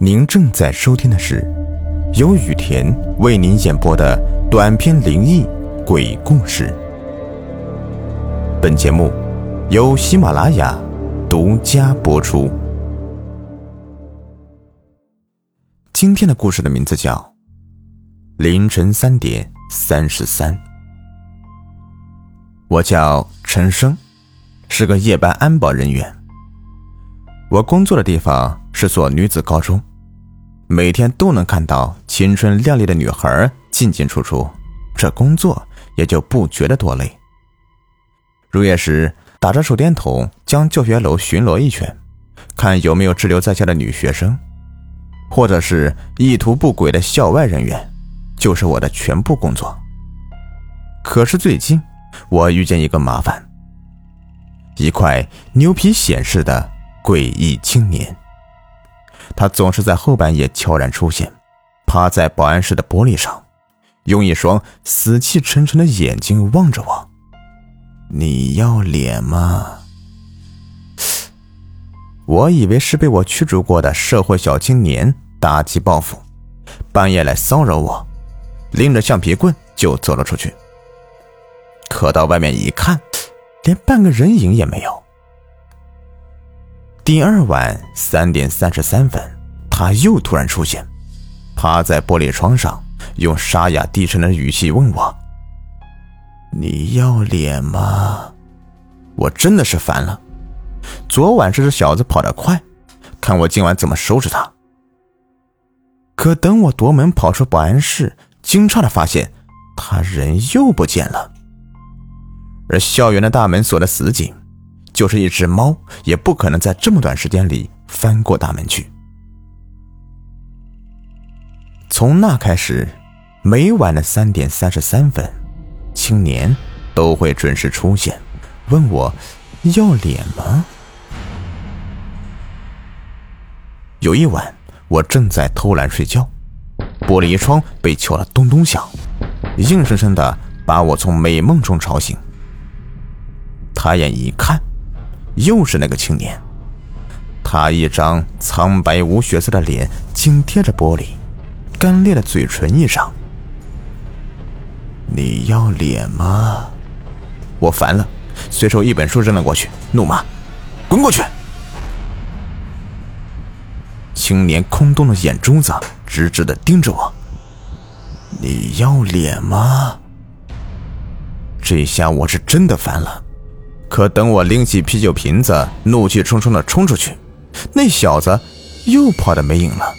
您正在收听的是由雨田为您演播的短篇灵异鬼故事。本节目由喜马拉雅独家播出。今天的故事的名字叫《凌晨三点三十三》。我叫陈生，是个夜班安保人员。我工作的地方是所女子高中。每天都能看到青春靓丽的女孩进进出出，这工作也就不觉得多累。入夜时，打着手电筒将教学楼巡逻一圈，看有没有滞留在校的女学生，或者是意图不轨的校外人员，就是我的全部工作。可是最近，我遇见一个麻烦，一块牛皮显示的诡异青年。他总是在后半夜悄然出现，趴在保安室的玻璃上，用一双死气沉沉的眼睛望着我。你要脸吗？我以为是被我驱逐过的社会小青年打击报复，半夜来骚扰我，拎着橡皮棍就走了出去。可到外面一看，连半个人影也没有。第二晚三点三十三分，他又突然出现，趴在玻璃窗上，用沙哑低沉的语气问我：“你要脸吗？”我真的是烦了。昨晚是这小子跑得快，看我今晚怎么收拾他。可等我夺门跑出保安室，惊诧的发现他人又不见了，而校园的大门锁得死紧。就是一只猫，也不可能在这么短时间里翻过大门去。从那开始，每晚的三点三十三分，青年都会准时出现，问我要脸吗？有一晚，我正在偷懒睡觉，玻璃窗被敲了咚咚响，硬生生的把我从美梦中吵醒。抬眼一看。又是那个青年，他一张苍白无血色的脸紧贴着玻璃，干裂的嘴唇一张。你要脸吗？我烦了，随手一本书扔了过去，怒骂：“滚过去！”青年空洞的眼珠子直直的盯着我。你要脸吗？这下我是真的烦了。可等我拎起啤酒瓶子，怒气冲冲的冲出去，那小子又跑得没影了。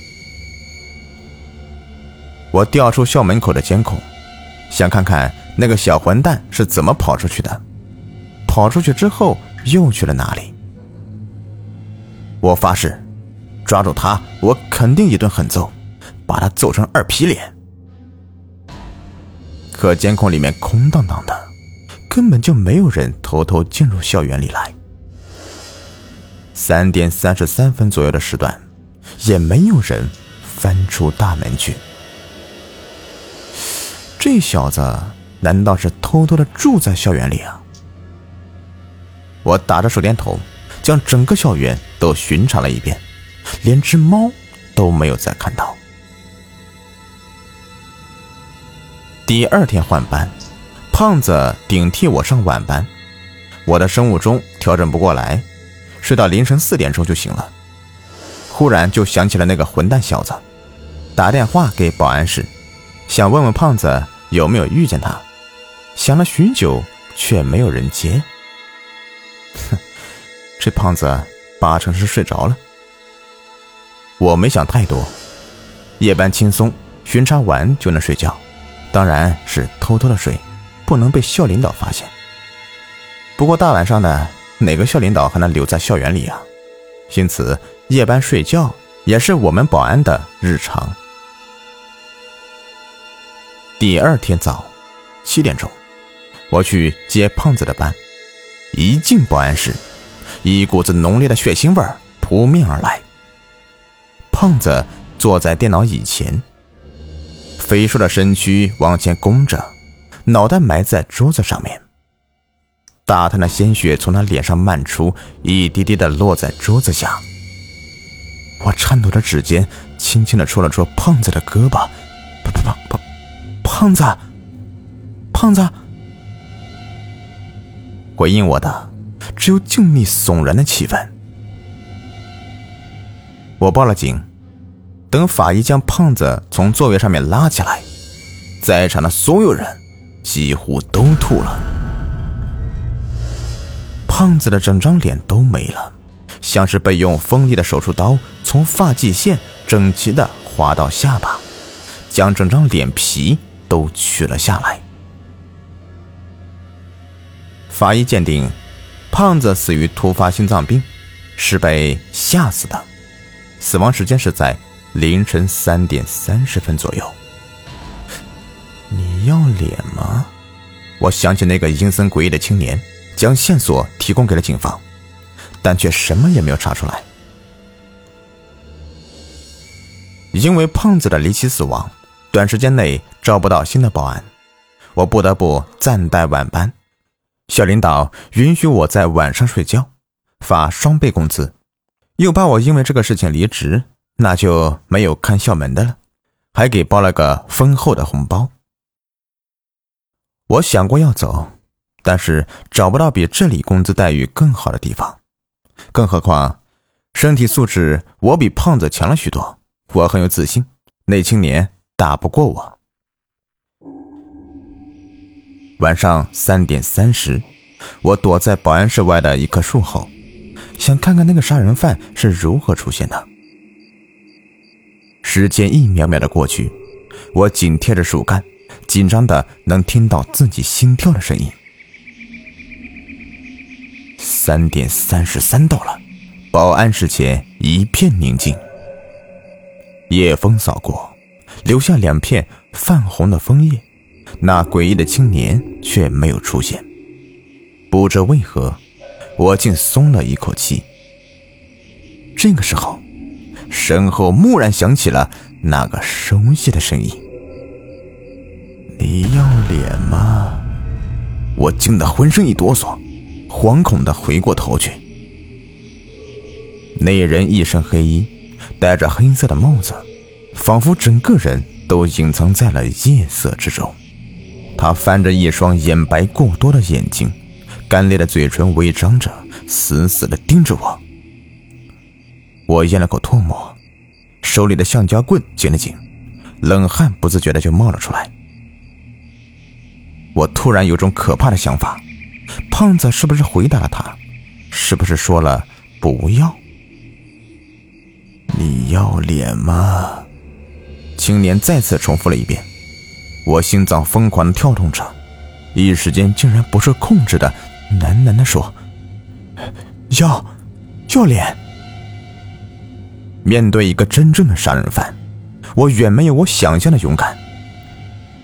我调出校门口的监控，想看看那个小混蛋是怎么跑出去的，跑出去之后又去了哪里。我发誓，抓住他，我肯定一顿狠揍，把他揍成二皮脸。可监控里面空荡荡的。根本就没有人偷偷进入校园里来。三点三十三分左右的时段，也没有人翻出大门去。这小子难道是偷偷的住在校园里啊？我打着手电筒，将整个校园都巡查了一遍，连只猫都没有再看到。第二天换班。胖子顶替我上晚班，我的生物钟调整不过来，睡到凌晨四点钟就醒了。忽然就想起了那个混蛋小子，打电话给保安室，想问问胖子有没有遇见他。想了许久，却没有人接。哼，这胖子八成是睡着了。我没想太多，夜班轻松，巡查完就能睡觉，当然是偷偷的睡。不能被校领导发现。不过大晚上的，哪个校领导还能留在校园里啊？因此，夜班睡觉也是我们保安的日常。第二天早七点钟，我去接胖子的班，一进保安室，一股子浓烈的血腥味扑面而来。胖子坐在电脑椅前，肥硕的身躯往前弓着。脑袋埋在桌子上面，大滩的鲜血从他脸上漫出，一滴滴的落在桌子下。我颤抖着指尖轻轻的戳了戳胖子的胳膊，胖胖胖，胖子，胖子。回应我的只有静谧悚然的气氛。我报了警，等法医将胖子从座位上面拉起来，在场的所有人几乎都吐了。胖子的整张脸都没了。像是被用锋利的手术刀从发际线整齐的划到下巴，将整张脸皮都取了下来。法医鉴定，胖子死于突发心脏病，是被吓死的，死亡时间是在凌晨三点三十分左右。要脸吗？我想起那个阴森诡异的青年，将线索提供给了警方。但却什么也没有查出来。因为胖子的离奇死亡，短时间内招不到新的保安，我不得不暂代晚班。小领导允许我在晚上睡觉，发双倍工资，又怕我因为这个事情离职，那就没有看校门的了，还给包了个丰厚的红包。我想过要走，但是找不到比这里工资待遇更好的地方。更何况，身体素质我比胖子强了许多，我很有自信，那青年打不过我。晚上三点三十，我躲在保安室外的一棵树后，想看看那个杀人犯是如何出现的。时间一秒秒的过去，我紧贴着树干，紧张的能听到自己心跳的声音。三点三十三到了，保安室前一片宁静。夜风扫过，留下两片泛红的枫叶，那诡异的青年却没有出现。不知为何，我竟松了一口气。这个时候，身后蓦然响起了那个熟悉的声音：“你要脸吗？”我惊得浑身一哆嗦。惶恐的回过头去，那人一身黑衣，戴着黑色的帽子，仿佛整个人都隐藏在了夜色之中。他翻着一双眼白过多的眼睛，干裂的嘴唇微张着，死死的盯着我。我咽了口唾沫，手里的橡胶棍紧了紧，冷汗不自觉的就冒了出来。我突然有种可怕的想法。胖子是不是回答了他？是不是说了不要？你要脸吗？青年再次重复了一遍。我心脏疯狂的跳动着，一时间竟然不受控制的喃喃的说：“要，要脸。”面对一个真正的杀人犯，我远没有我想象的勇敢。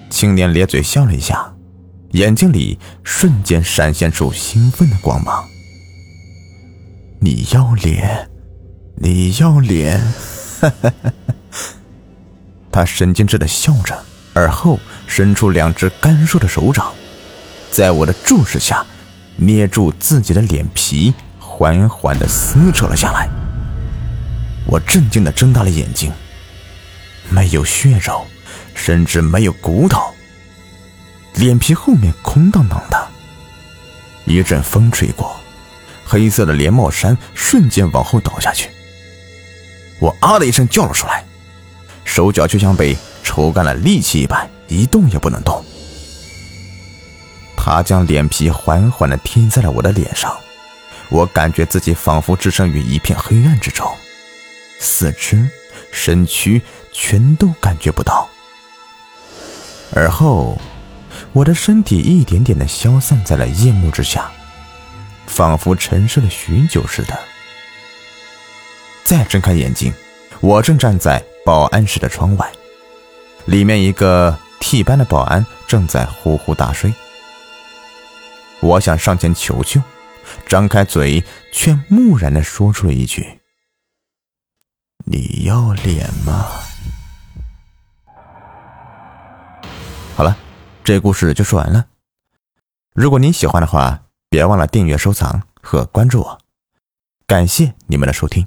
青年咧嘴笑了一下。眼睛里瞬间闪现出兴奋的光芒。你要脸，你要脸，哈哈哈！他神经质的笑着，而后伸出两只干瘦的手掌，在我的注视下，捏住自己的脸皮，缓缓的撕扯了下来。我震惊的睁大了眼睛，没有血肉，甚至没有骨头。脸皮后面空荡荡的，一阵风吹过，黑色的连帽衫瞬间往后倒下去。我啊的一声叫了出来，手脚就像被抽干了力气一般，一动也不能动。他将脸皮缓缓的贴在了我的脸上，我感觉自己仿佛置身于一片黑暗之中，四肢、身躯全都感觉不到，而后。我的身体一点点的消散在了夜幕之下，仿佛沉睡了许久似的。再睁开眼睛，我正站在保安室的窗外，里面一个替班的保安正在呼呼大睡。我想上前求救，张开嘴却木然的说出了一句：“你要脸吗？”好了。这故事就说完了。如果您喜欢的话，别忘了订阅、收藏和关注我。感谢你们的收听。